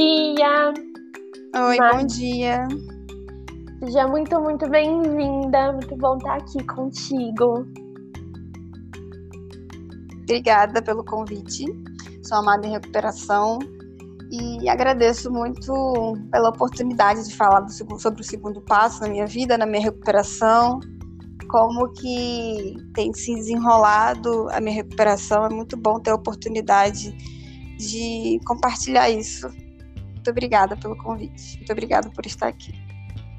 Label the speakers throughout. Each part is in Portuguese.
Speaker 1: dia!
Speaker 2: Oi, bom dia!
Speaker 1: Seja muito, muito bem-vinda. Muito bom estar aqui contigo.
Speaker 2: Obrigada pelo convite. Sou amada em recuperação e agradeço muito pela oportunidade de falar sobre o segundo passo na minha vida, na minha recuperação, como que tem se desenrolado a minha recuperação. É muito bom ter a oportunidade de compartilhar isso. Muito obrigada pelo convite. Muito obrigada por estar aqui.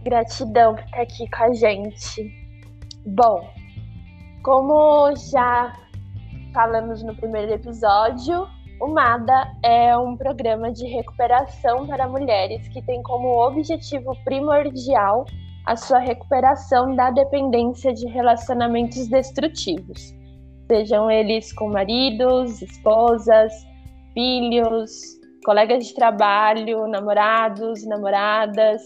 Speaker 1: Gratidão por estar aqui com a gente. Bom, como já falamos no primeiro episódio, o MADA é um programa de recuperação para mulheres que tem como objetivo primordial a sua recuperação da dependência de relacionamentos destrutivos, sejam eles com maridos, esposas, filhos, colegas de trabalho, namorados, namoradas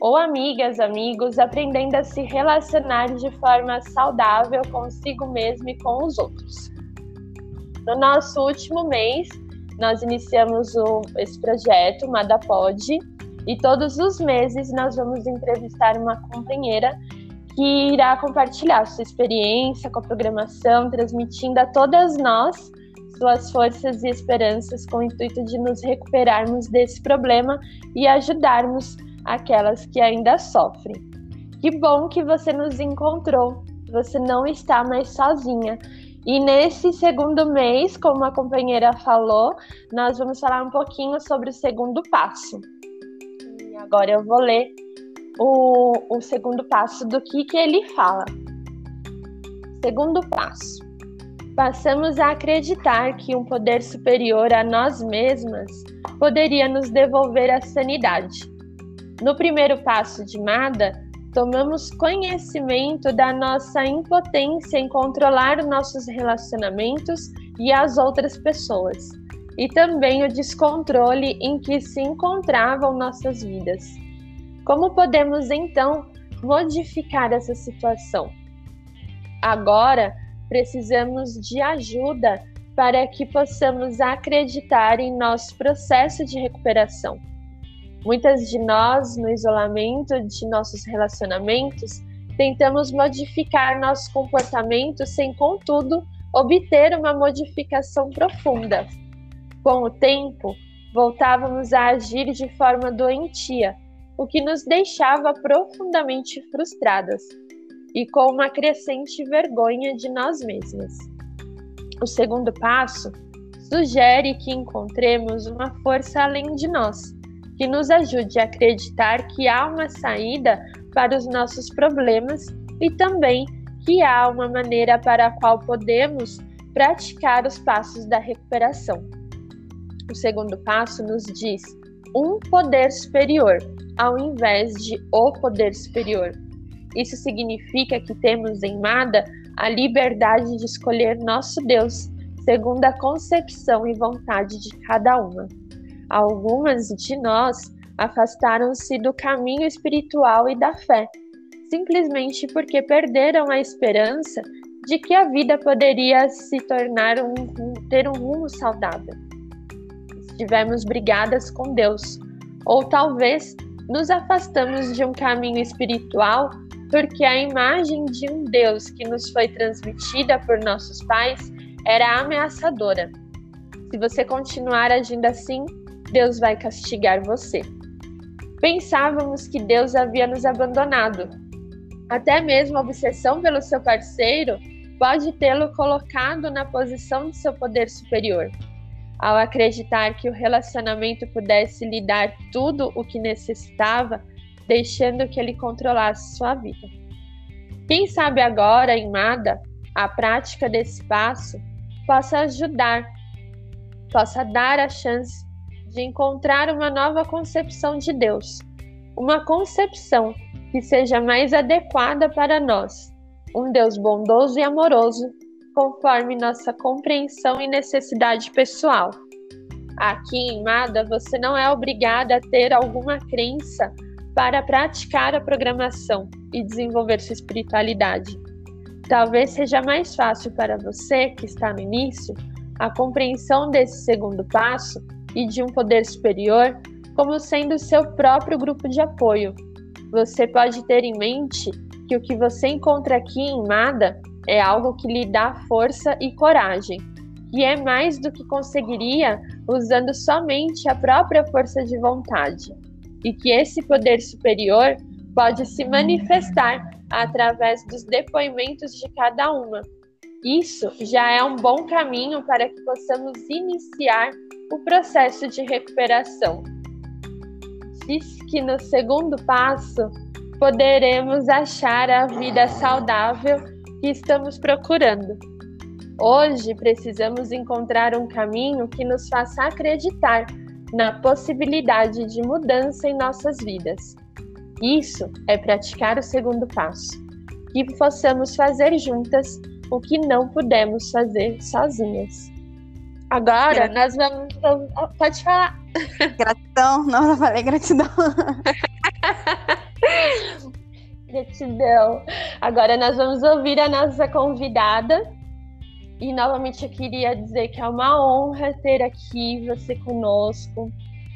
Speaker 1: ou amigas, amigos, aprendendo a se relacionar de forma saudável consigo mesmo e com os outros. No nosso último mês, nós iniciamos o, esse projeto, Madapod, e todos os meses nós vamos entrevistar uma companheira que irá compartilhar sua experiência com a programação, transmitindo a todas nós suas forças e esperanças com o intuito de nos recuperarmos desse problema e ajudarmos aquelas que ainda sofrem. Que bom que você nos encontrou. Você não está mais sozinha. E nesse segundo mês, como a companheira falou, nós vamos falar um pouquinho sobre o segundo passo. E agora eu vou ler o, o segundo passo do que, que ele fala. Segundo passo passamos a acreditar que um poder superior a nós mesmas poderia nos devolver a sanidade. No primeiro passo de Mada, tomamos conhecimento da nossa impotência em controlar nossos relacionamentos e as outras pessoas, e também o descontrole em que se encontravam nossas vidas. Como podemos então modificar essa situação? Agora, precisamos de ajuda para que possamos acreditar em nosso processo de recuperação. Muitas de nós, no isolamento de nossos relacionamentos, tentamos modificar nosso comportamento sem, contudo, obter uma modificação profunda. Com o tempo, voltávamos a agir de forma doentia, o que nos deixava profundamente frustradas e com uma crescente vergonha de nós mesmas. O segundo passo sugere que encontremos uma força além de nós, que nos ajude a acreditar que há uma saída para os nossos problemas e também que há uma maneira para a qual podemos praticar os passos da recuperação. O segundo passo nos diz um poder superior, ao invés de o poder superior. Isso significa que temos em Mada a liberdade de escolher nosso Deus, segundo a concepção e vontade de cada uma. Algumas de nós afastaram-se do caminho espiritual e da fé, simplesmente porque perderam a esperança de que a vida poderia se tornar um, ter um rumo saudável. Estivemos brigadas com Deus, ou talvez nos afastamos de um caminho espiritual porque a imagem de um Deus que nos foi transmitida por nossos pais era ameaçadora. Se você continuar agindo assim, Deus vai castigar você. Pensávamos que Deus havia nos abandonado. Até mesmo a obsessão pelo seu parceiro pode tê-lo colocado na posição de seu poder superior. Ao acreditar que o relacionamento pudesse lhe dar tudo o que necessitava, deixando que ele controlasse sua vida. Quem sabe agora, em Mada, a prática desse passo possa ajudar, possa dar a chance de encontrar uma nova concepção de Deus, uma concepção que seja mais adequada para nós, um Deus bondoso e amoroso, conforme nossa compreensão e necessidade pessoal. Aqui em Mada, você não é obrigada a ter alguma crença para praticar a programação e desenvolver sua espiritualidade. Talvez seja mais fácil para você que está no início a compreensão desse segundo passo e de um poder superior como sendo seu próprio grupo de apoio. Você pode ter em mente que o que você encontra aqui em Mada é algo que lhe dá força e coragem, e é mais do que conseguiria usando somente a própria força de vontade, e que esse poder superior pode se manifestar através dos depoimentos de cada uma. Isso já é um bom caminho para que possamos iniciar o processo de recuperação. Diz que no segundo passo poderemos achar a vida saudável que estamos procurando. Hoje precisamos encontrar um caminho que nos faça acreditar na possibilidade de mudança em nossas vidas. Isso é praticar o segundo passo, que possamos fazer juntas o que não pudemos fazer sozinhas. Agora nós vamos. Pode falar.
Speaker 2: Gratidão, não, eu falei gratidão.
Speaker 1: gratidão. Agora nós vamos ouvir a nossa convidada. E novamente eu queria dizer que é uma honra ter aqui você conosco.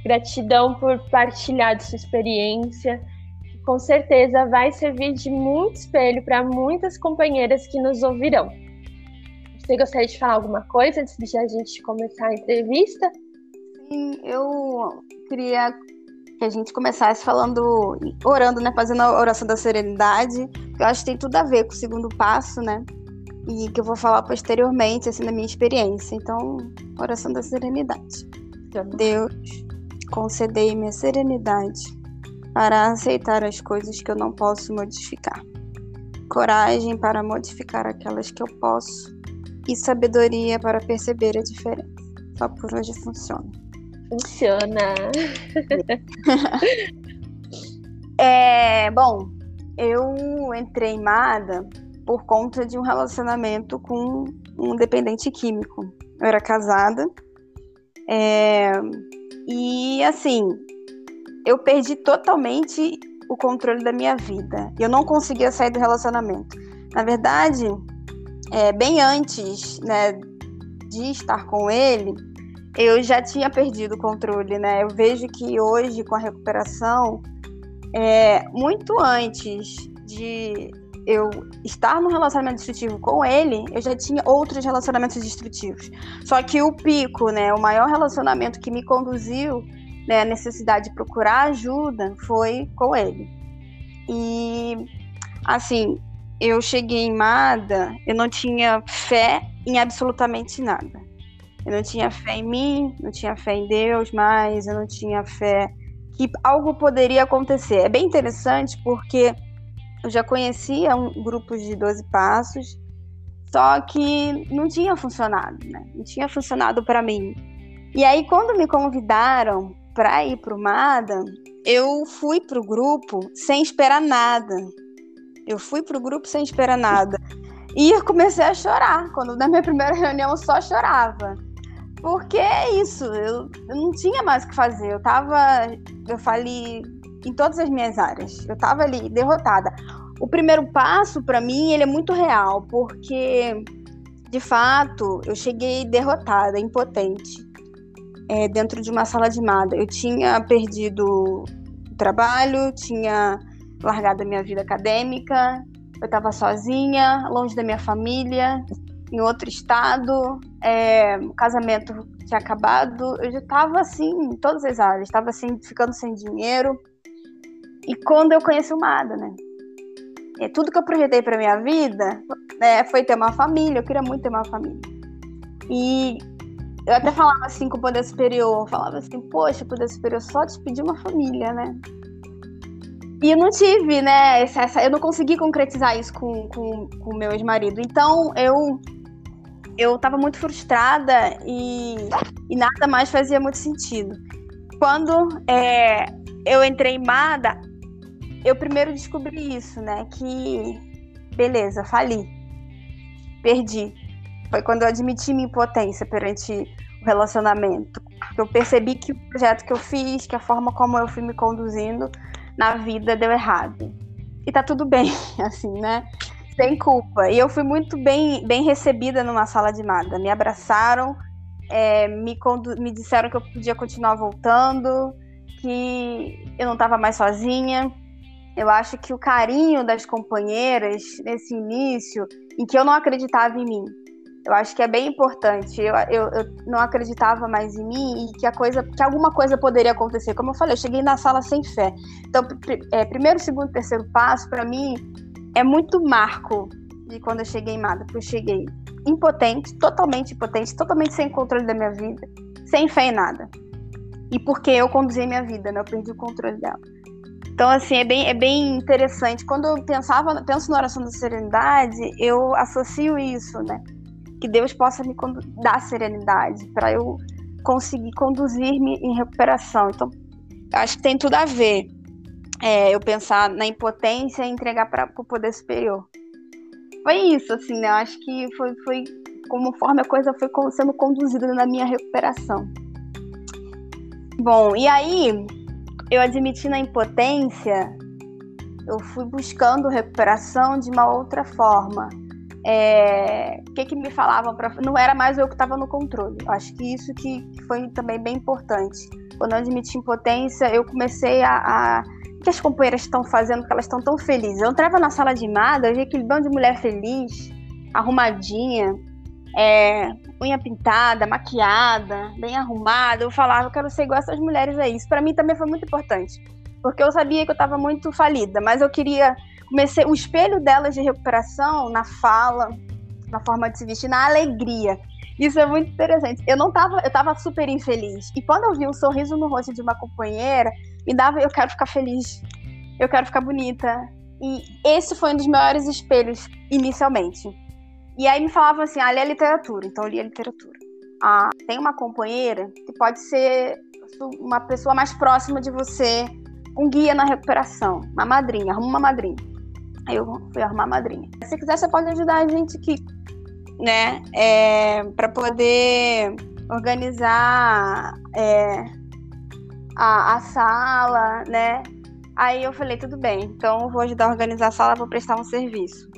Speaker 1: Gratidão por partilhar de sua experiência. Com certeza vai servir de muito espelho para muitas companheiras que nos ouvirão. Você gostaria de falar alguma coisa antes de a gente começar a entrevista?
Speaker 2: Sim, eu queria que a gente começasse falando, orando, né? Fazendo a oração da serenidade, que eu acho que tem tudo a ver com o segundo passo, né? E que eu vou falar posteriormente, assim, na minha experiência. Então, oração da serenidade. Deus, concedei-me a serenidade para aceitar as coisas que eu não posso modificar. Coragem para modificar aquelas que eu posso. E sabedoria para perceber a diferença. Só por hoje funciona.
Speaker 1: Funciona.
Speaker 2: é, bom, eu entrei em MADA por conta de um relacionamento com um dependente químico. Eu era casada. É, e assim, eu perdi totalmente o controle da minha vida. Eu não conseguia sair do relacionamento. Na verdade, é, bem antes né, de estar com ele, eu já tinha perdido o controle, né? Eu vejo que hoje, com a recuperação, é, muito antes de eu estar no relacionamento destrutivo com ele, eu já tinha outros relacionamentos destrutivos. Só que o pico, né, o maior relacionamento que me conduziu né, à necessidade de procurar ajuda foi com ele. E, assim, eu cheguei em Mada, eu não tinha fé em absolutamente nada. Eu não tinha fé em mim, não tinha fé em Deus mais, eu não tinha fé que algo poderia acontecer. É bem interessante porque eu já conhecia um grupo de 12 passos, só que não tinha funcionado, né? Não tinha funcionado para mim. E aí, quando me convidaram para ir para o MADA, eu fui para o grupo sem esperar nada. Eu fui para o grupo sem esperar nada. E eu comecei a chorar. Quando na minha primeira reunião eu só chorava. Porque é isso, eu, eu não tinha mais o que fazer. Eu tava, eu falei em todas as minhas áreas. Eu tava ali derrotada. O primeiro passo para mim, ele é muito real, porque de fato, eu cheguei derrotada, impotente, é, dentro de uma sala de mada. Eu tinha perdido o trabalho, tinha largado a minha vida acadêmica, eu estava sozinha, longe da minha família, em outro estado, é, o casamento tinha acabado, eu já estava assim em todas as áreas, estava assim, ficando sem dinheiro. E quando eu conheci o Mada, né? É, tudo que eu projetei para minha vida né, foi ter uma família, eu queria muito ter uma família. E eu até falava assim com o Poder Superior, falava assim, poxa, Poder Superior, só te pedir uma família, né? E eu não tive, né? Essa, essa, eu não consegui concretizar isso com o com, com meu ex-marido. Então eu eu estava muito frustrada e, e, nada mais fazia muito sentido. Quando é, eu entrei em MADA, eu primeiro descobri isso, né? Que, beleza, fali. Perdi. Foi quando eu admiti minha impotência perante o relacionamento. Eu percebi que o projeto que eu fiz, que a forma como eu fui me conduzindo na vida deu errado. E tá tudo bem, assim, né? Sem culpa. E eu fui muito bem, bem recebida numa sala de nada. Me abraçaram, é, me, me disseram que eu podia continuar voltando, que eu não estava mais sozinha. Eu acho que o carinho das companheiras nesse início, em que eu não acreditava em mim, eu acho que é bem importante. Eu, eu, eu, não acreditava mais em mim e que a coisa, que alguma coisa poderia acontecer. Como eu falei, eu cheguei na sala sem fé. Então, é, primeiro, segundo, terceiro passo, para mim, é muito marco de quando eu cheguei em Mada, porque eu cheguei impotente, totalmente impotente, totalmente sem controle da minha vida, sem fé em nada. E porque eu conduzi minha vida, né? Eu perdi o controle dela. Então, assim, é bem, é bem interessante. Quando eu pensava, penso na oração da serenidade, eu associo isso, né? que Deus possa me dar serenidade para eu conseguir conduzir-me em recuperação. Então, acho que tem tudo a ver é, eu pensar na impotência e entregar para o poder superior. Foi isso, assim, né? Eu acho que foi, foi conforme a coisa foi sendo conduzida na minha recuperação. Bom, e aí, eu admitindo a impotência, eu fui buscando recuperação de uma outra forma é, o que, que me falavam para não era mais eu que estava no controle. Acho que isso que, foi também bem importante. Quando eu admiti impotência, eu comecei a, a o que as companheiras estão fazendo, que elas estão tão felizes. Eu entrava na sala de nada, eu via aquele bando de mulher feliz, arrumadinha, é, unha pintada, maquiada, bem arrumada. Eu falava, eu quero ser igual essas mulheres aí. Isso para mim também foi muito importante, porque eu sabia que eu estava muito falida, mas eu queria comecei o espelho delas de recuperação na fala, na forma de se vestir, na alegria. Isso é muito interessante. Eu não tava, eu tava super infeliz. E quando eu vi um sorriso no rosto de uma companheira, me dava, eu quero ficar feliz. Eu quero ficar bonita. E esse foi um dos maiores espelhos inicialmente. E aí me falavam assim: ah, lê literatura. Então eu li a literatura. Ah, tem uma companheira que pode ser uma pessoa mais próxima de você, um guia na recuperação, uma madrinha, arruma uma madrinha. Aí eu fui arrumar a madrinha. Se quiser, você pode ajudar a gente aqui, né? É, para poder organizar é, a, a sala, né? Aí eu falei, tudo bem, então eu vou ajudar a organizar a sala, vou prestar um serviço,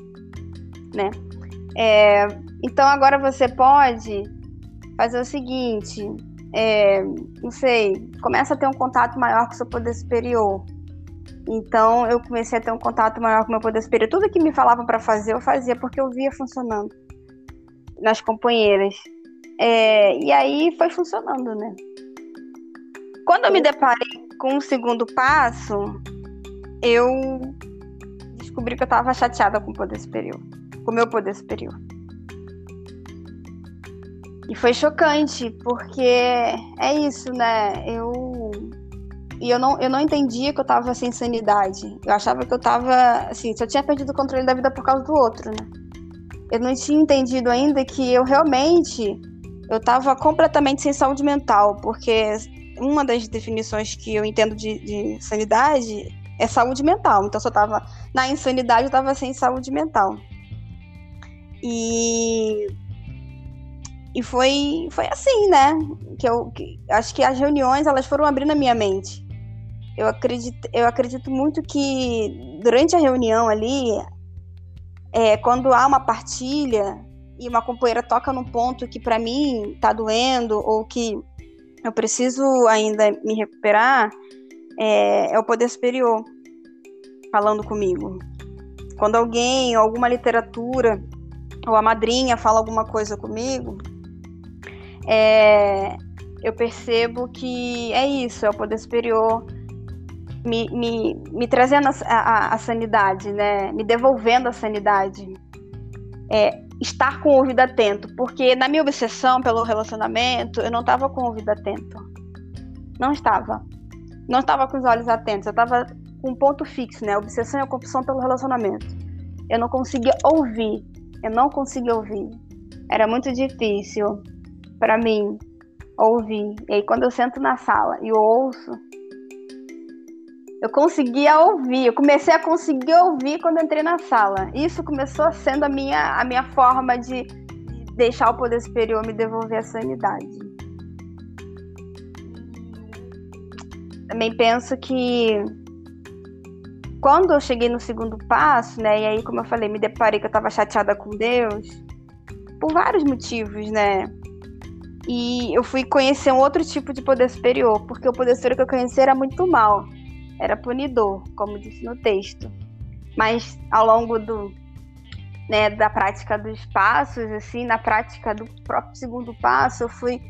Speaker 2: né? É, então agora você pode fazer o seguinte, é, não sei, começa a ter um contato maior com o seu poder superior, então eu comecei a ter um contato maior com o meu poder superior. Tudo que me falavam para fazer, eu fazia porque eu via funcionando nas companheiras. É, e aí foi funcionando, né? Quando eu me deparei com o segundo passo, eu descobri que eu estava chateada com o poder superior, com meu poder superior. E foi chocante, porque é isso, né? Eu e eu não, eu não entendia que eu tava sem sanidade. Eu achava que eu tava, assim, se eu tinha perdido o controle da vida por causa do outro, né? Eu não tinha entendido ainda que eu realmente, eu tava completamente sem saúde mental, porque uma das definições que eu entendo de, de sanidade é saúde mental. Então, se eu tava na insanidade, eu tava sem saúde mental. E e foi, foi assim, né? Que eu que, acho que as reuniões elas foram abrindo a minha mente. Eu acredito, eu acredito muito que durante a reunião ali, é, quando há uma partilha e uma companheira toca num ponto que para mim tá doendo ou que eu preciso ainda me recuperar, é, é o poder superior falando comigo. Quando alguém, alguma literatura ou a madrinha fala alguma coisa comigo, é, eu percebo que é isso, é o poder superior me, me, me trazendo a, a, a, sanidade, né? Me devolvendo a sanidade. É, estar com o ouvido atento, porque na minha obsessão pelo relacionamento, eu não estava com o ouvido atento. Não estava. Não estava com os olhos atentos, eu estava com um ponto fixo, né? Obsessão e compulsão pelo relacionamento. Eu não conseguia ouvir, eu não conseguia ouvir. Era muito difícil para mim ouvir. E aí quando eu sento na sala e ouço, eu conseguia ouvir, eu comecei a conseguir ouvir quando entrei na sala. Isso começou sendo a minha, a minha forma de deixar o poder superior me devolver a sanidade. Também penso que quando eu cheguei no segundo passo, né, e aí como eu falei, me deparei que eu estava chateada com Deus, por vários motivos, né? E eu fui conhecer um outro tipo de poder superior, porque o poder superior que eu conheci era muito mal, era punidor, como disse no texto. Mas ao longo do, né, da prática dos passos, assim, na prática do próprio segundo passo, eu fui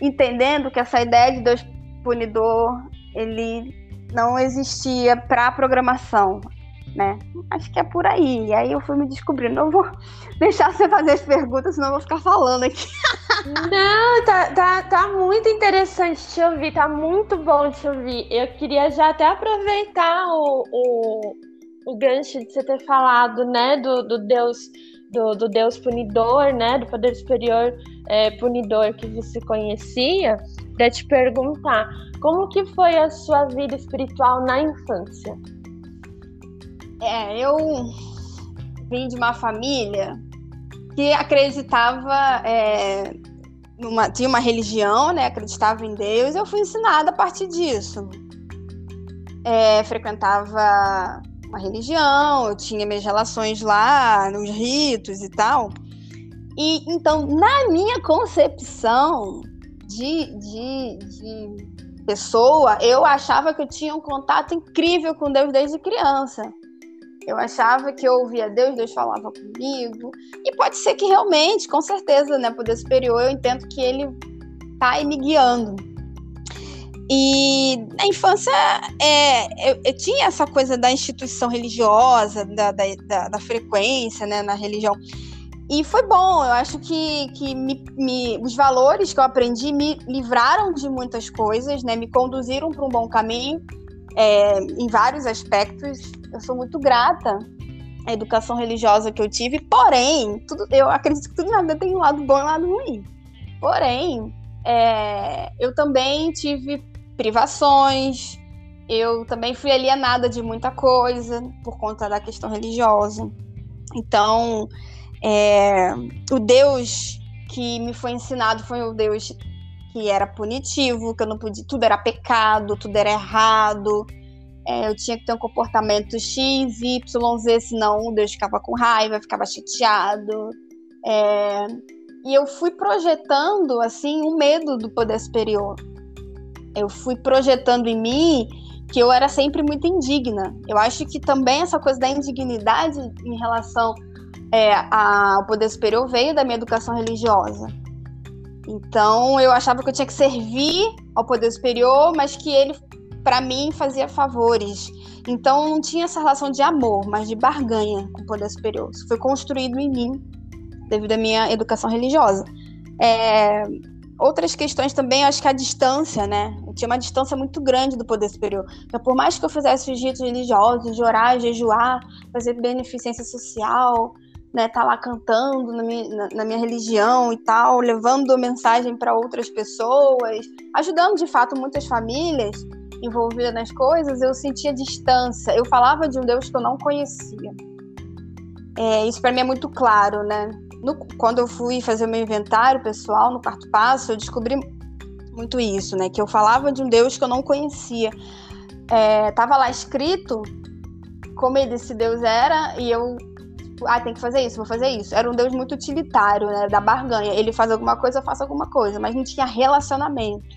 Speaker 2: entendendo que essa ideia de Deus punidor, ele não existia para programação né? Acho que é por aí. E aí eu fui me descobrindo. Não vou deixar você fazer as perguntas, senão eu vou ficar falando aqui.
Speaker 1: Não, tá, tá, tá muito interessante te ouvir, tá muito bom te ouvir. Eu queria já até aproveitar o, o, o gancho de você ter falado, né, do, do Deus. Do, do Deus punidor, né, do poder superior é, punidor que você conhecia, para te perguntar como que foi a sua vida espiritual na infância?
Speaker 2: É, eu vim de uma família que acreditava é, numa, tinha uma religião, né? Acreditava em Deus. Eu fui ensinada a partir disso. É, frequentava uma religião, eu tinha minhas relações lá, nos ritos e tal. E então, na minha concepção de, de, de pessoa, eu achava que eu tinha um contato incrível com Deus desde criança. Eu achava que eu ouvia Deus, Deus falava comigo. E pode ser que realmente, com certeza, né, poder superior, eu entendo que ele tá me guiando. E na infância é, eu, eu, tinha essa coisa da instituição religiosa, da, da, da, da, frequência né, na religião. E foi bom, eu acho que, que me, me, os valores que eu aprendi me livraram de muitas coisas, né, me conduziram para um bom caminho é, em vários aspectos eu sou muito grata à educação religiosa que eu tive, porém, tudo, eu acredito que tudo na vida tem um lado bom e um lado ruim. Porém, é, eu também tive privações, eu também fui alienada de muita coisa por conta da questão religiosa. Então, é, o Deus que me foi ensinado foi o Deus que era punitivo, que eu não podia, tudo era pecado, tudo era errado, é, eu tinha que ter um comportamento X, Y, Z, senão Deus ficava com raiva, ficava chateado. É, e eu fui projetando, assim, o um medo do poder superior. Eu fui projetando em mim que eu era sempre muito indigna. Eu acho que também essa coisa da indignidade em relação é, ao poder superior veio da minha educação religiosa. Então eu achava que eu tinha que servir ao poder superior, mas que ele para mim fazia favores. Então não tinha essa relação de amor, mas de barganha com o poder superior. Isso foi construído em mim devido à minha educação religiosa. É, outras questões também, acho que a distância, né? Eu tinha uma distância muito grande do poder superior. Então, por mais que eu fizesse os ritos religiosos, de orar, jejuar, fazer beneficência social, né, tá lá cantando na minha, na, na minha religião e tal, levando mensagem para outras pessoas, ajudando de fato muitas famílias, envolvida nas coisas, eu sentia distância. Eu falava de um Deus que eu não conhecia. É, isso para mim é muito claro, né? No, quando eu fui fazer o meu inventário pessoal no quarto passo, eu descobri muito isso, né? Que eu falava de um Deus que eu não conhecia. É, tava lá escrito como esse Deus era e eu ah, tem que fazer isso, vou fazer isso. Era um Deus muito utilitário, né? Da barganha. Ele faz alguma coisa, eu faço alguma coisa, mas não tinha relacionamento.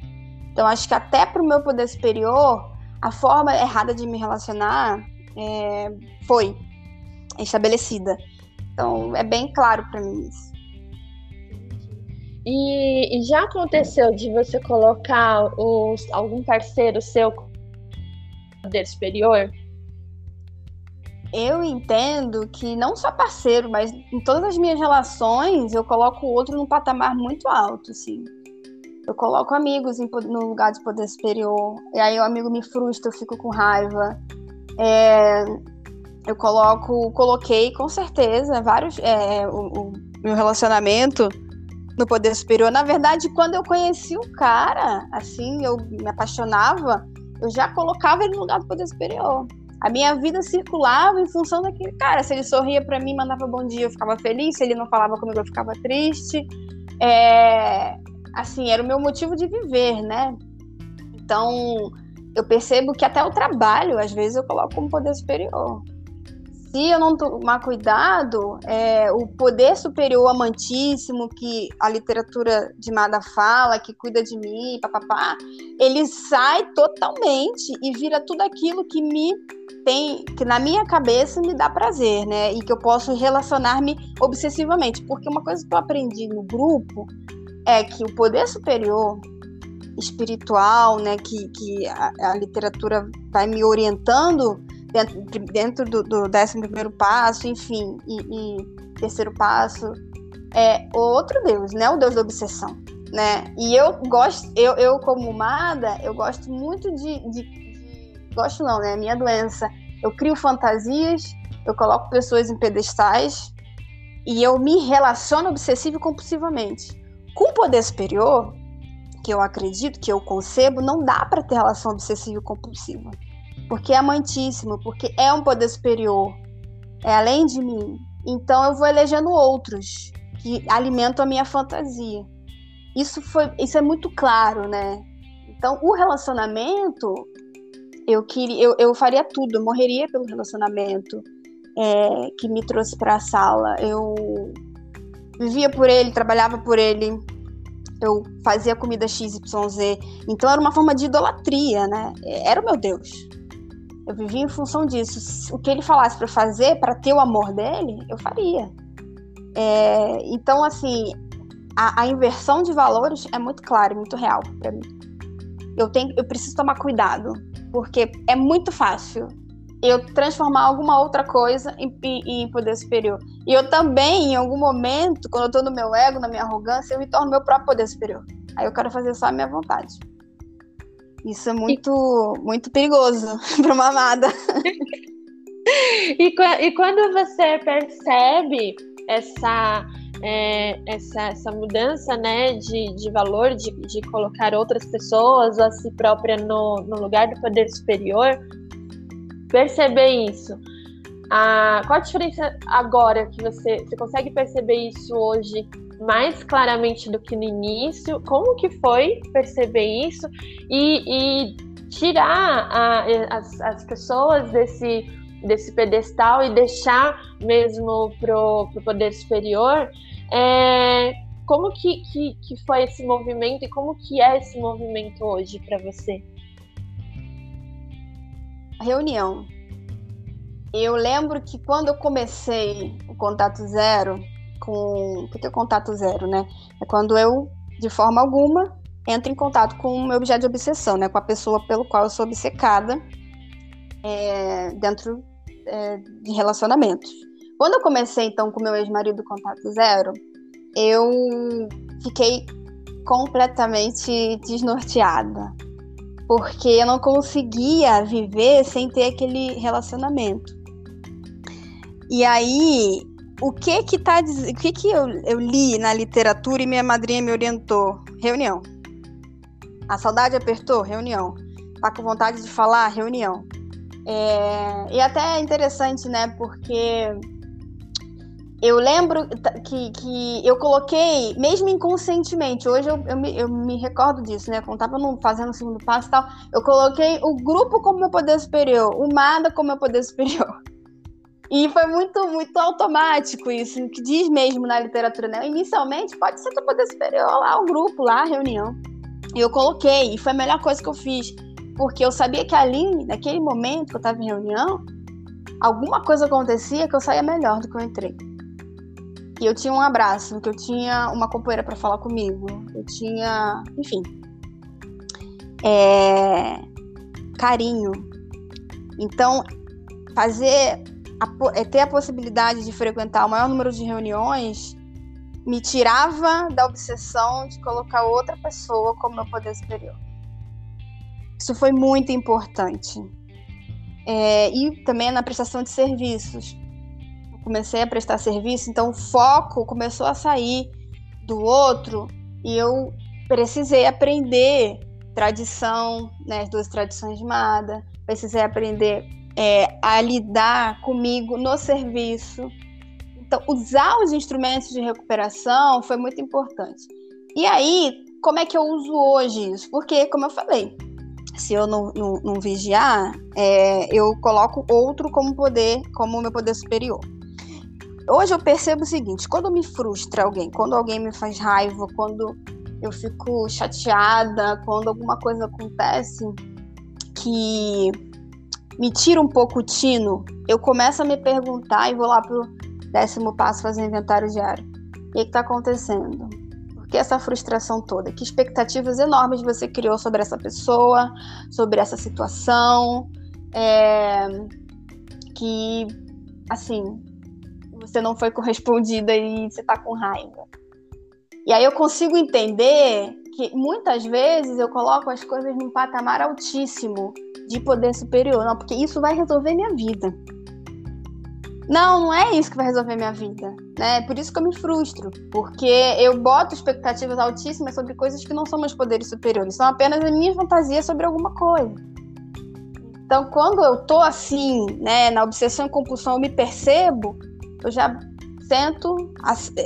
Speaker 2: Então, acho que até para o meu poder superior, a forma errada de me relacionar é, foi estabelecida. Então, é bem claro para mim isso.
Speaker 1: E, e, já aconteceu de você colocar os, algum parceiro seu poder superior?
Speaker 2: Eu entendo que não só parceiro, mas em todas as minhas relações eu coloco o outro num patamar muito alto, assim. Eu coloco amigos em, no lugar de poder superior. E aí o amigo me frustra, eu fico com raiva. É, eu coloco, coloquei com certeza vários. É, o, o, meu relacionamento no poder superior. Na verdade, quando eu conheci o cara, assim, eu me apaixonava, eu já colocava ele no lugar do poder superior. A minha vida circulava em função daquele cara. Se ele sorria para mim, mandava bom dia, eu ficava feliz. Se ele não falava comigo, eu ficava triste. É, assim, era o meu motivo de viver, né? Então, eu percebo que até o trabalho, às vezes, eu coloco como poder superior. Se eu não tomar cuidado, é, o poder superior amantíssimo que a literatura de Mada fala, que cuida de mim, papapá, ele sai totalmente e vira tudo aquilo que me tem, que na minha cabeça me dá prazer, né? E que eu posso relacionar-me obsessivamente. Porque uma coisa que eu aprendi no grupo é que o poder superior espiritual, né, que, que a, a literatura vai me orientando dentro, dentro do, do décimo primeiro passo, enfim, e, e, terceiro passo, é outro Deus, né? O Deus da obsessão, né? E eu gosto, eu, eu como Mada, eu gosto muito de, de, de gosto não, né? Minha doença, eu crio fantasias, eu coloco pessoas em pedestais e eu me relaciono obsessivo e compulsivamente. Com o poder superior, que eu acredito, que eu concebo, não dá para ter relação obsessiva e compulsiva porque é amantíssimo, porque é um poder superior, é além de mim. Então eu vou elegendo outros que alimentam a minha fantasia. Isso foi, isso é muito claro, né? Então o relacionamento, eu queria, eu, eu faria tudo, eu morreria pelo relacionamento é, que me trouxe para a sala. Eu vivia por ele, trabalhava por ele, eu fazia comida XYZ. Então era uma forma de idolatria, né? Era o meu Deus. Eu vivia em função disso. O que ele falasse para fazer, para ter o amor dele, eu faria. É, então, assim, a, a, inversão de valores é muito clara e muito real para mim. Eu, tenho, eu preciso tomar cuidado, porque é muito fácil eu transformar alguma outra coisa em, em, poder superior. E eu também, em algum momento, quando eu tô no meu ego, na minha arrogância, eu me torno meu próprio poder superior. Aí eu quero fazer só a minha vontade. Isso é muito, e... muito perigoso para uma amada.
Speaker 1: e, e quando você percebe essa é, essa, essa mudança né, de, de valor, de, de colocar outras pessoas a si própria no, no lugar do poder superior, perceber isso. Ah, qual a diferença agora que você, você consegue perceber isso hoje mais claramente do que no início. Como que foi perceber isso e, e tirar a, as, as pessoas desse, desse pedestal e deixar mesmo pro, pro poder superior? É, como que, que, que foi esse movimento e como que é esse movimento hoje para você?
Speaker 2: Reunião. Eu lembro que quando eu comecei o Contato Zero, com. É contato zero, né? É quando eu, de forma alguma, entro em contato com o meu objeto de obsessão, né? Com a pessoa pelo qual eu sou obcecada é, dentro é, de relacionamentos. Quando eu comecei, então, com meu ex-marido Contato Zero, eu fiquei completamente desnorteada. Porque eu não conseguia viver sem ter aquele relacionamento. E aí o que que tá o que que eu, eu li na literatura e minha madrinha me orientou? Reunião. A saudade apertou? Reunião. Tá com vontade de falar? Reunião. É, e até é interessante, né? Porque eu lembro que, que eu coloquei, mesmo inconscientemente, hoje eu, eu, me, eu me recordo disso, né? Quando tava no, fazendo o segundo passo e tal, eu coloquei o grupo como meu poder superior, o Mada como meu poder superior. E foi muito, muito automático isso, que diz mesmo na literatura, né? Inicialmente, pode ser teu poder superior lá, o grupo lá, a reunião. E eu coloquei, e foi a melhor coisa que eu fiz, porque eu sabia que ali, naquele momento que eu estava em reunião, alguma coisa acontecia que eu saía melhor do que eu entrei. E eu tinha um abraço, que eu tinha uma companheira para falar comigo, eu tinha, enfim, é... carinho. Então, fazer a, é, ter a possibilidade de frequentar o maior número de reuniões me tirava da obsessão de colocar outra pessoa como meu poder superior. Isso foi muito importante. É, e também na prestação de serviços. Eu comecei a prestar serviço, então o foco começou a sair do outro e eu precisei aprender tradição, né, as duas tradições de Mada, precisei aprender é, a lidar comigo no serviço. Então, usar os instrumentos de recuperação foi muito importante. E aí, como é que eu uso hoje isso? Porque, como eu falei, se eu não, não, não vigiar, é, eu coloco outro como poder, como meu poder superior. Hoje eu percebo o seguinte: quando me frustra alguém, quando alguém me faz raiva, quando eu fico chateada, quando alguma coisa acontece que me tira um pouco o tino, eu começo a me perguntar e vou lá pro décimo passo fazer inventário diário. O que está acontecendo? Por que essa frustração toda? Que expectativas enormes você criou sobre essa pessoa, sobre essa situação? É... Que, assim, você não foi correspondida e você está com raiva. E aí eu consigo entender que muitas vezes eu coloco as coisas num patamar altíssimo de poder superior, não, porque isso vai resolver minha vida. Não, não é isso que vai resolver minha vida, né? Por isso que eu me frustro, porque eu boto expectativas altíssimas sobre coisas que não são meus poderes superiores, são apenas as minhas fantasias sobre alguma coisa. Então, quando eu tô assim, né, na obsessão e compulsão, eu me percebo, eu já sento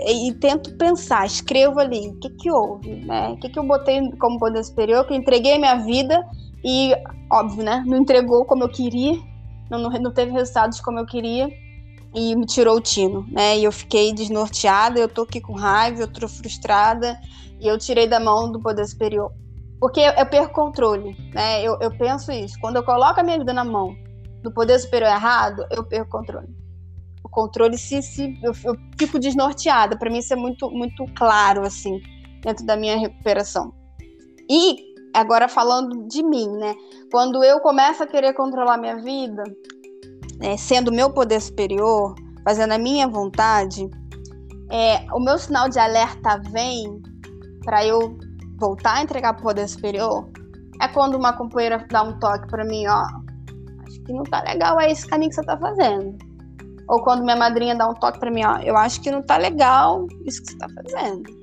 Speaker 2: e tento pensar, escrevo ali, o que que houve, né? O que que eu botei como poder superior, que entreguei minha vida e, óbvio, né, não entregou como eu queria, não, não teve resultados como eu queria e me tirou o tino, né? E eu fiquei desnorteada, eu tô aqui com raiva, eu tô frustrada e eu tirei da mão do poder superior. Porque eu, eu perco controle, né? Eu, eu penso isso. Quando eu coloco a minha vida na mão do poder superior errado, eu perco controle. O controle se, se eu, eu fico desnorteada. Para mim isso é muito muito claro assim dentro da minha recuperação. E agora falando de mim, né? Quando eu começo a querer controlar minha vida, né, sendo meu poder superior, fazendo a minha vontade, é, o meu sinal de alerta vem para eu voltar a entregar para o poder superior é quando uma companheira dá um toque para mim, ó, acho que não tá legal é esse caminho que você tá fazendo. Ou quando minha madrinha dá um toque para mim, ó, eu acho que não tá legal isso que você tá fazendo.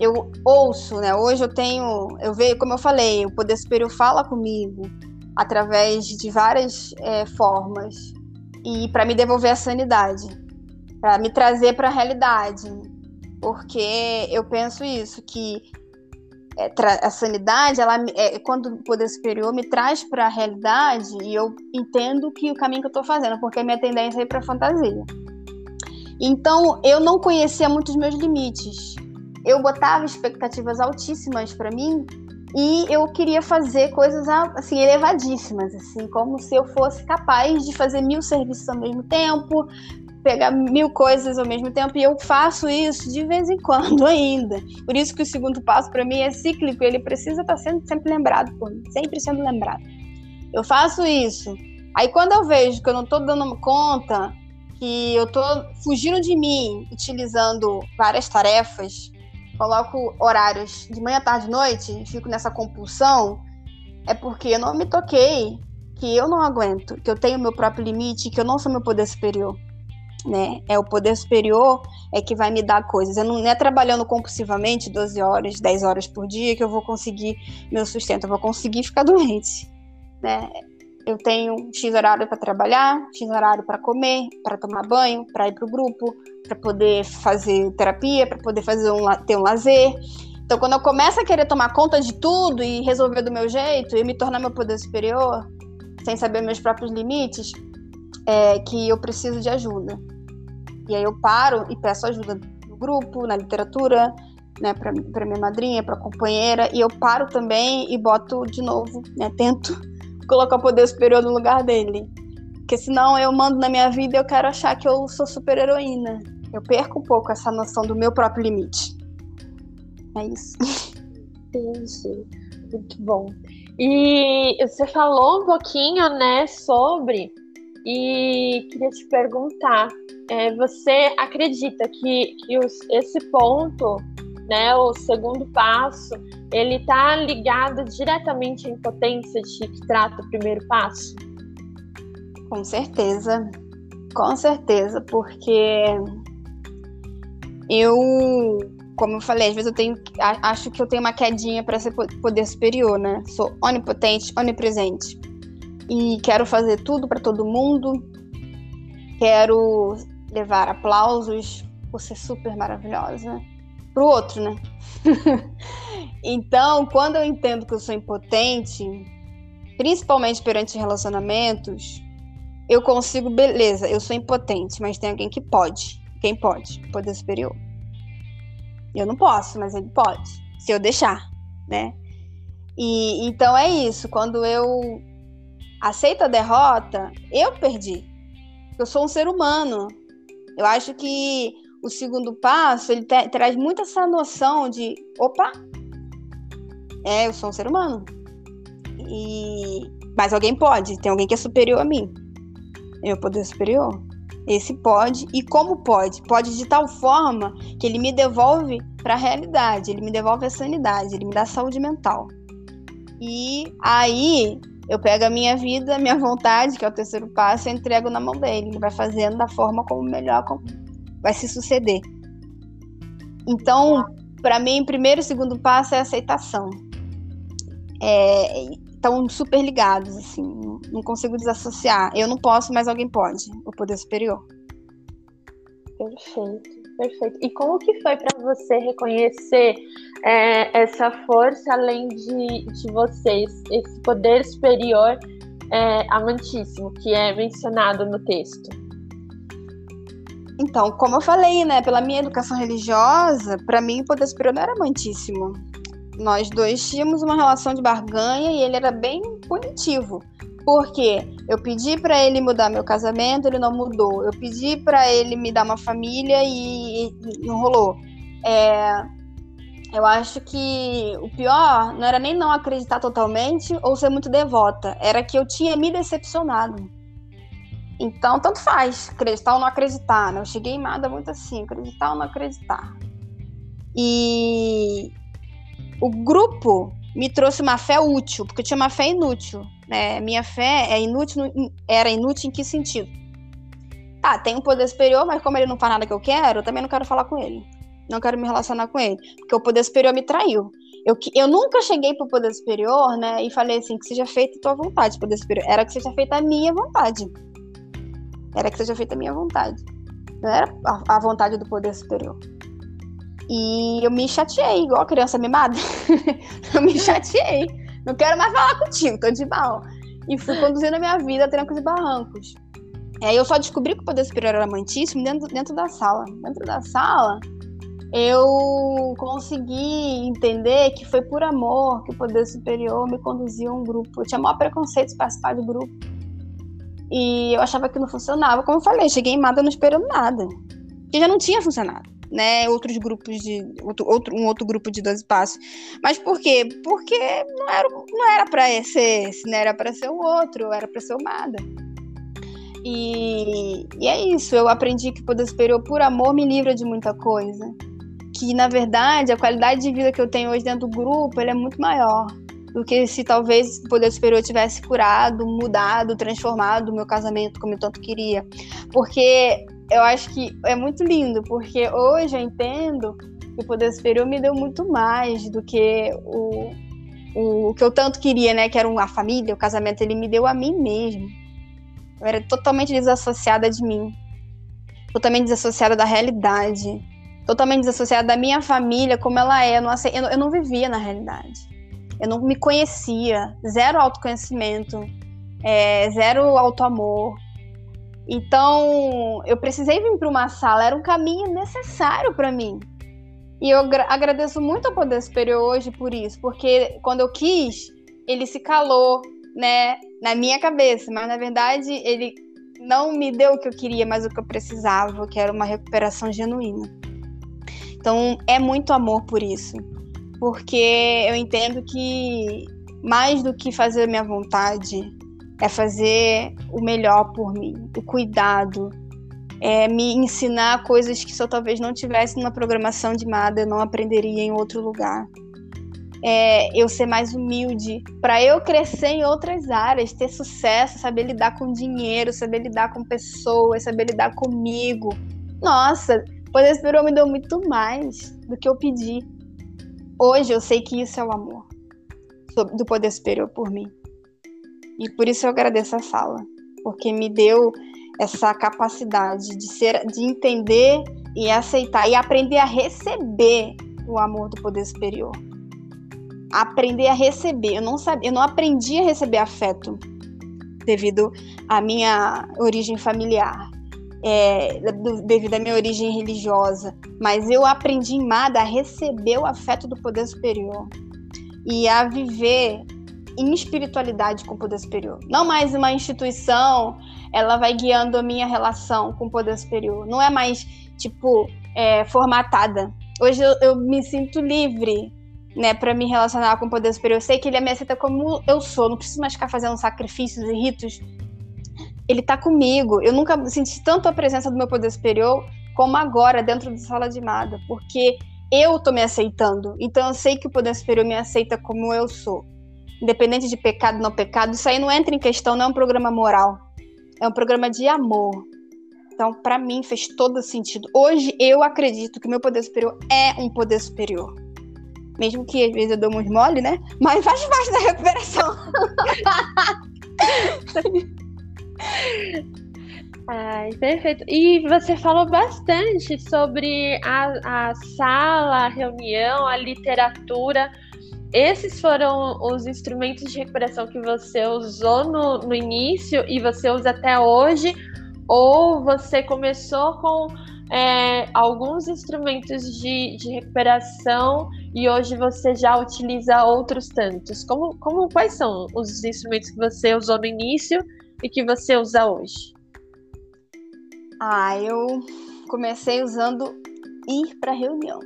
Speaker 2: Eu ouço, né? Hoje eu tenho, eu vejo, como eu falei, o poder superior fala comigo através de várias é, formas e para me devolver a sanidade, para me trazer para a realidade, porque eu penso isso que é, a sanidade, ela é, quando o poder superior me traz para a realidade e eu entendo que o caminho que eu estou fazendo, porque a minha tendência é ir para fantasia. Então eu não conhecia muitos meus limites. Eu botava expectativas altíssimas para mim e eu queria fazer coisas assim elevadíssimas, assim, como se eu fosse capaz de fazer mil serviços ao mesmo tempo, pegar mil coisas ao mesmo tempo, e eu faço isso de vez em quando ainda. Por isso que o segundo passo para mim é cíclico, ele precisa estar tá sendo sempre lembrado por mim, sempre sendo lembrado. Eu faço isso. Aí quando eu vejo que eu não estou dando conta, que eu estou fugindo de mim, utilizando várias tarefas, coloco horários de manhã, tarde, noite, fico nessa compulsão, é porque eu não me toquei que eu não aguento, que eu tenho meu próprio limite, que eu não sou meu poder superior. Né? É o poder superior é que vai me dar coisas. Eu não, não é trabalhando compulsivamente 12 horas, 10 horas por dia que eu vou conseguir meu sustento, eu vou conseguir ficar doente, né? Eu tenho X horário para trabalhar, X horário para comer, para tomar banho, para ir para o grupo, para poder fazer terapia, para poder fazer um, ter um lazer. Então, quando eu começo a querer tomar conta de tudo e resolver do meu jeito e me tornar meu poder superior, sem saber meus próprios limites, é que eu preciso de ajuda. E aí eu paro e peço ajuda no grupo, na literatura, né, para minha madrinha, para companheira, e eu paro também e boto de novo, né, tento colocar o poder superior no lugar dele. Porque senão eu mando na minha vida e eu quero achar que eu sou super heroína. Eu perco um pouco essa noção do meu próprio limite. É isso.
Speaker 1: Entendi. Muito bom. E você falou um pouquinho, né, sobre. E queria te perguntar: é, você acredita que, que os, esse ponto, né, o segundo passo, ele está ligado diretamente à impotência de que trata o primeiro passo?
Speaker 2: Com certeza, com certeza, porque eu, como eu falei, às vezes eu tenho, acho que eu tenho uma quedinha para ser poder superior, né? Sou onipotente, onipresente e quero fazer tudo para todo mundo, quero levar aplausos por ser super maravilhosa, pro outro, né? então, quando eu entendo que eu sou impotente, principalmente perante relacionamentos, eu consigo, beleza, eu sou impotente, mas tem alguém que pode. Quem pode? Poder superior. Eu não posso, mas ele pode, se eu deixar, né? E então é isso, quando eu aceito a derrota, eu perdi. Eu sou um ser humano. Eu acho que o segundo passo, ele traz muito essa noção de, opa, é, eu sou um ser humano. E mas alguém pode, tem alguém que é superior a mim. Eu poder superior. Esse pode e como pode? Pode de tal forma que ele me devolve para a realidade, ele me devolve a sanidade, ele me dá saúde mental. E aí eu pego a minha vida, a minha vontade, que é o terceiro passo, e entrego na mão dele. Ele vai fazendo da forma como melhor vai se suceder. Então, para mim, primeiro e segundo passo é aceitação. É, estão super ligados, assim, não consigo desassociar. Eu não posso, mas alguém pode, o poder superior.
Speaker 1: Perfeito, perfeito. E como que foi para você reconhecer é, essa força além de, de vocês, esse poder superior é, amantíssimo que é mencionado no texto?
Speaker 2: Então, como eu falei, né, pela minha educação religiosa, para mim o poder superior não era amantíssimo. Nós dois tínhamos uma relação de barganha e ele era bem punitivo. Porque eu pedi para ele mudar meu casamento, ele não mudou. Eu pedi para ele me dar uma família e, e não rolou. É, eu acho que o pior não era nem não acreditar totalmente ou ser muito devota, era que eu tinha me decepcionado. Então, tanto faz, acreditar ou não acreditar, né? Eu cheguei em nada muito assim, acreditar ou não acreditar. E o grupo me trouxe uma fé útil, porque eu tinha uma fé inútil, né? Minha fé é inútil, era inútil em que sentido? Tá, tem um poder superior, mas como ele não faz nada que eu quero, eu também não quero falar com ele não quero me relacionar com ele, porque o poder superior me traiu. Eu, eu nunca cheguei pro poder superior, né, e falei assim, que seja feita a tua vontade, poder superior. Era que seja feita a minha vontade. Era que seja feita a minha vontade. Não era a, vontade do poder superior. E eu me chateei, igual criança mimada. eu me chateei. Não quero mais falar contigo, tô de mal. E fui conduzindo a minha vida a trancos e barrancos. Aí eu só descobri que o poder superior era amantíssimo dentro, dentro da sala. Dentro da sala, eu consegui entender que foi por amor que o poder superior me conduziu a um grupo. Eu tinha maior preconceito de participar de grupo. E eu achava que não funcionava. Como eu falei, cheguei em Mada não esperando nada. Que já não tinha funcionado. Né, outros grupos de outro, outro, um outro grupo de 12 passos. Mas por quê? Porque não era não era para ser esse, né? Era para ser o outro, era para ser o Mada. E, e é isso, eu aprendi que o poder superior por amor me livra de muita coisa que na verdade a qualidade de vida que eu tenho hoje dentro do grupo é muito maior do que se talvez o poder superior tivesse curado, mudado, transformado o meu casamento como eu tanto queria. Porque eu acho que é muito lindo, porque hoje eu entendo que o poder superior me deu muito mais do que o, o, que eu tanto queria, né? Que era a família, o casamento, ele me deu a mim mesmo. Eu era totalmente desassociada de mim, totalmente desassociada da realidade totalmente desassociada da minha família, como ela é. Eu não, eu não vivia na realidade. Eu não me conhecia, zero autoconhecimento, é, zero autoamor. Então, eu precisei vir para uma sala, era um caminho necessário para mim. E eu agradeço muito ao Poder Superior hoje por isso, porque quando eu quis, ele se calou, né, na minha cabeça, mas na verdade ele não me deu o que eu queria, mas o que eu precisava, que era uma recuperação genuína. Então é muito amor por isso. Porque eu entendo que mais do que fazer a minha vontade, é fazer o melhor por mim, o cuidado, é me ensinar coisas que se eu talvez não tivesse numa programação de MADA, eu não aprenderia em outro lugar. É, eu ser mais humilde, para eu crescer em outras áreas, ter sucesso, saber lidar com dinheiro, saber lidar com pessoas, saber lidar comigo. Nossa, Poder superior me deu muito mais do que eu pedi. Hoje eu sei que isso é o amor do poder superior por mim. E por isso eu agradeço a sala, porque me deu essa capacidade de ser, de entender e aceitar e aprender a receber o amor do poder superior. Aprender a receber. Eu não sabia, eu não aprendi a receber afeto devido à minha origem familiar, é, devido à minha origem religiosa. Mas eu aprendi em Mada a receber o afeto do poder superior e a viver em espiritualidade com o poder superior. Não mais uma instituição, ela vai guiando a minha relação com o poder superior. Não é mais, tipo, é, formatada. Hoje eu, eu, me sinto livre, né, para me relacionar com o poder superior. Eu sei que ele me aceita como eu sou, não preciso mais ficar fazendo sacrifícios e ritos. Ele tá comigo. Eu nunca senti tanto a presença do meu poder superior como agora, dentro da sala de Mada, porque eu tô me aceitando. Então eu sei que o poder superior me aceita como eu sou independente de pecado ou não pecado, isso aí não entra em questão, não é um programa moral. É um programa de amor. Então, para mim, fez todo sentido. Hoje, eu acredito que meu poder superior é um poder superior. Mesmo que às vezes eu dou uns mole, né? Mas faz parte da recuperação.
Speaker 1: Ai, perfeito. E você falou bastante sobre a, a sala, a reunião, a literatura esses foram os instrumentos de recuperação que você usou no, no início e você usa até hoje? Ou você começou com é, alguns instrumentos de, de recuperação e hoje você já utiliza outros tantos? Como, como, quais são os instrumentos que você usou no início e que você usa hoje?
Speaker 2: Ah, eu comecei usando ir para reunião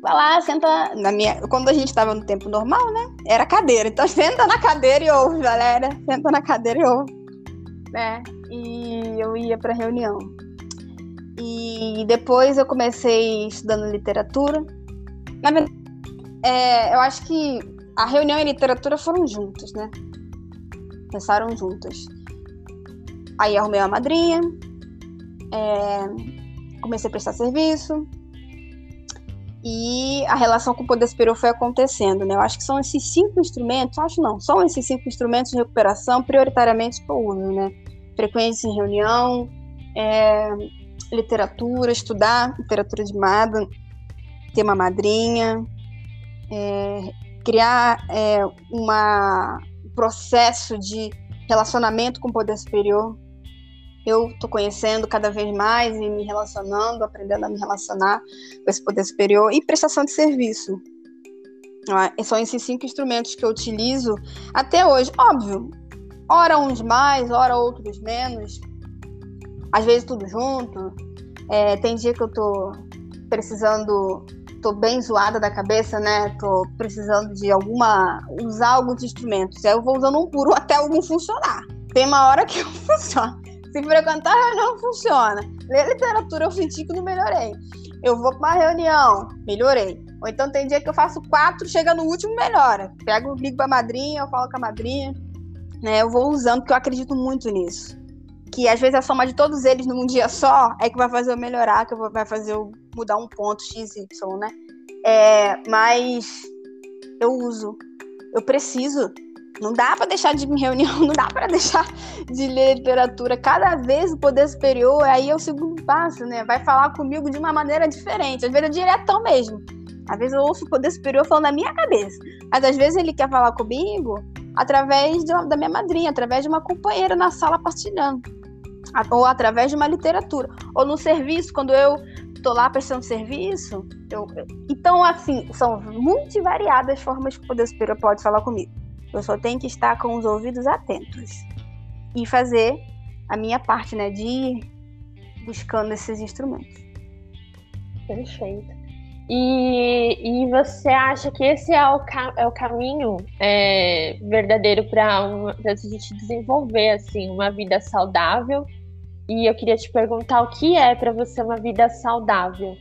Speaker 2: vai lá, senta na minha. Quando a gente estava no tempo normal, né? Era cadeira. Então senta na cadeira e ouve, galera. Senta na cadeira e ouve. Né? E eu ia para reunião. E depois eu comecei estudando literatura. Na verdade, é, eu acho que a reunião e a literatura foram juntos, né? Pensaram juntas. Aí arrumei uma madrinha, é, comecei a prestar serviço, e a relação com o poder superior foi acontecendo, né? Eu acho que são esses cinco instrumentos, acho não, são esses cinco instrumentos de recuperação prioritariamente que eu uso, né? Frequência em reunião, é, literatura, estudar literatura de Mada, ter uma madrinha, é, criar é, uma, um processo de relacionamento com o poder superior, eu estou conhecendo cada vez mais e me relacionando, aprendendo a me relacionar com esse poder superior e prestação de serviço. Ah, são esses cinco instrumentos que eu utilizo até hoje. Óbvio, ora uns mais, ora outros menos, às vezes tudo junto. É, tem dia que eu tô precisando, tô bem zoada da cabeça, né? Tô precisando de alguma, usar alguns instrumentos. Aí eu vou usando um por um até algum funcionar. Tem uma hora que não funciona. Se frequentar, não funciona. Ler literatura, eu senti que não melhorei. Eu vou para uma reunião, melhorei. Ou então tem dia que eu faço quatro, chega no último, melhora. Pego, ligo pra madrinha, eu falo com a madrinha. Né, eu vou usando, porque eu acredito muito nisso. Que às vezes a soma de todos eles num dia só é que vai fazer eu melhorar, que vai fazer eu mudar um ponto XY, né? É, mas eu uso. Eu preciso não dá para deixar de reunião, não dá para deixar de ler literatura. Cada vez o poder superior, aí é o segundo passo, né? Vai falar comigo de uma maneira diferente. Às vezes é diretão mesmo. Às vezes eu ouço o poder superior falando na minha cabeça. Mas às vezes ele quer falar comigo através de da minha madrinha, através de uma companheira na sala partilhando. Ou através de uma literatura. Ou no serviço, quando eu tô lá prestando serviço. Eu... Então, assim, são multivariadas formas que o poder superior pode falar comigo. Eu só tenho que estar com os ouvidos atentos e fazer a minha parte, né, de ir buscando esses instrumentos.
Speaker 1: Perfeito. E, e você acha que esse é o, é o caminho é, verdadeiro para a gente desenvolver assim uma vida saudável? E eu queria te perguntar o que é para você uma vida saudável?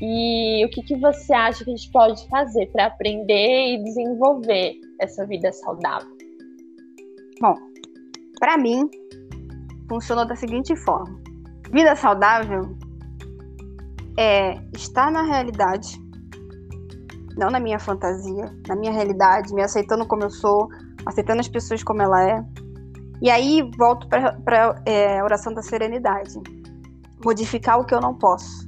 Speaker 1: E o que, que você acha que a gente pode fazer para aprender e desenvolver essa vida saudável?
Speaker 2: Bom, para mim, funcionou da seguinte forma: vida saudável é estar na realidade, não na minha fantasia, na minha realidade, me aceitando como eu sou, aceitando as pessoas como ela é. E aí volto para é, a oração da serenidade. Modificar o que eu não posso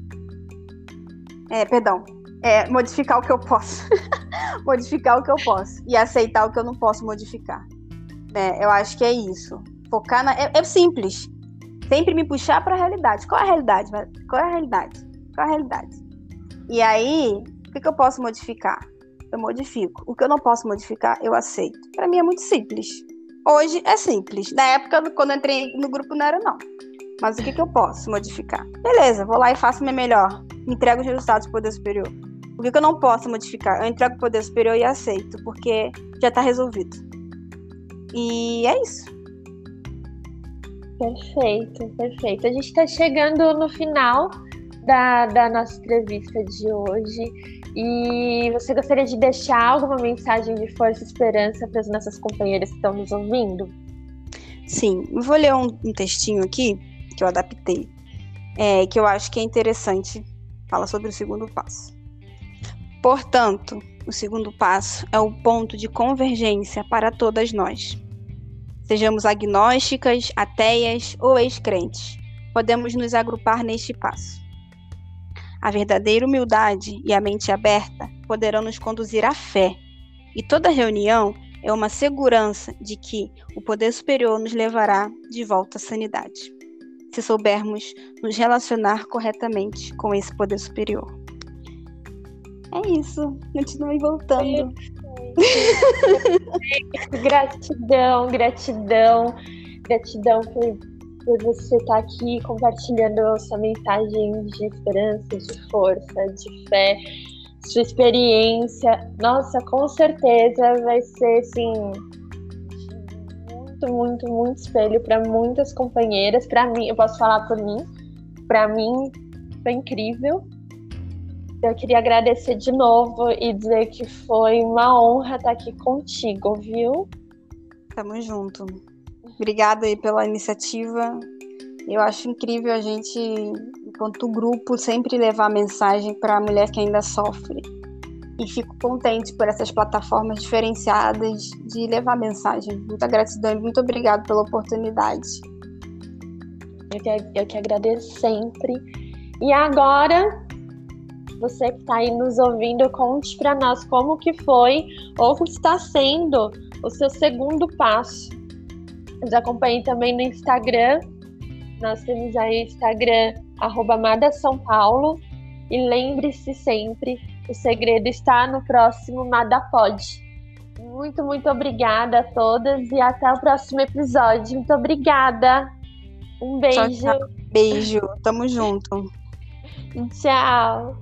Speaker 2: é, perdão, é modificar o que eu posso. modificar o que eu posso. E aceitar o que eu não posso modificar. É, eu acho que é isso. Focar na. É, é simples. Sempre me puxar para a realidade. Qual é a realidade? Qual é a realidade? Qual é a realidade? E aí, o que, que eu posso modificar? Eu modifico. O que eu não posso modificar, eu aceito. Para mim é muito simples. Hoje é simples. Na época, quando eu entrei no grupo, não era, não. Mas o que, que eu posso modificar? Beleza, vou lá e faço o meu melhor. Entrego os resultados do Poder Superior. O que, que eu não posso modificar? Eu entrego o Poder Superior e aceito, porque já está resolvido. E é isso.
Speaker 1: Perfeito, perfeito. A gente está chegando no final da, da nossa entrevista de hoje. E você gostaria de deixar alguma mensagem de força e esperança para as nossas companheiras que estão nos ouvindo?
Speaker 2: Sim, eu vou ler um, um textinho aqui que eu adaptei, é, que eu acho que é interessante. Fala sobre o segundo passo. Portanto, o segundo passo é o ponto de convergência para todas nós. Sejamos agnósticas, ateias ou ex-crentes, podemos nos agrupar neste passo. A verdadeira humildade e a mente aberta poderão nos conduzir à fé, e toda reunião é uma segurança de que o poder superior nos levará de volta à sanidade se soubermos nos relacionar corretamente com esse poder superior. É isso. Continue voltando.
Speaker 1: gratidão, gratidão, gratidão por, por você estar aqui compartilhando sua mensagem de esperança, de força, de fé, sua experiência. Nossa, com certeza vai ser assim muito, muito, muito espelho para muitas companheiras. Para mim, eu posso falar por mim. Para mim, foi incrível. Eu queria agradecer de novo e dizer que foi uma honra estar aqui contigo, viu?
Speaker 2: Tamo junto. Obrigada aí pela iniciativa. Eu acho incrível a gente, enquanto grupo, sempre levar mensagem para a mulher que ainda sofre e fico contente por essas plataformas diferenciadas de levar mensagem. Muita gratidão e muito obrigado pela oportunidade.
Speaker 1: Eu que, eu que agradeço sempre. E agora, você que está aí nos ouvindo, conte para nós como que foi ou está sendo o seu segundo passo. Nos acompanhe também no Instagram. Nós temos aí Instagram, arroba São Paulo. E lembre-se sempre o segredo está no próximo Nada Pode. Muito, muito obrigada a todas e até o próximo episódio. Muito obrigada. Um beijo. Tchau,
Speaker 2: tchau. Beijo. Tamo junto.
Speaker 1: Tchau.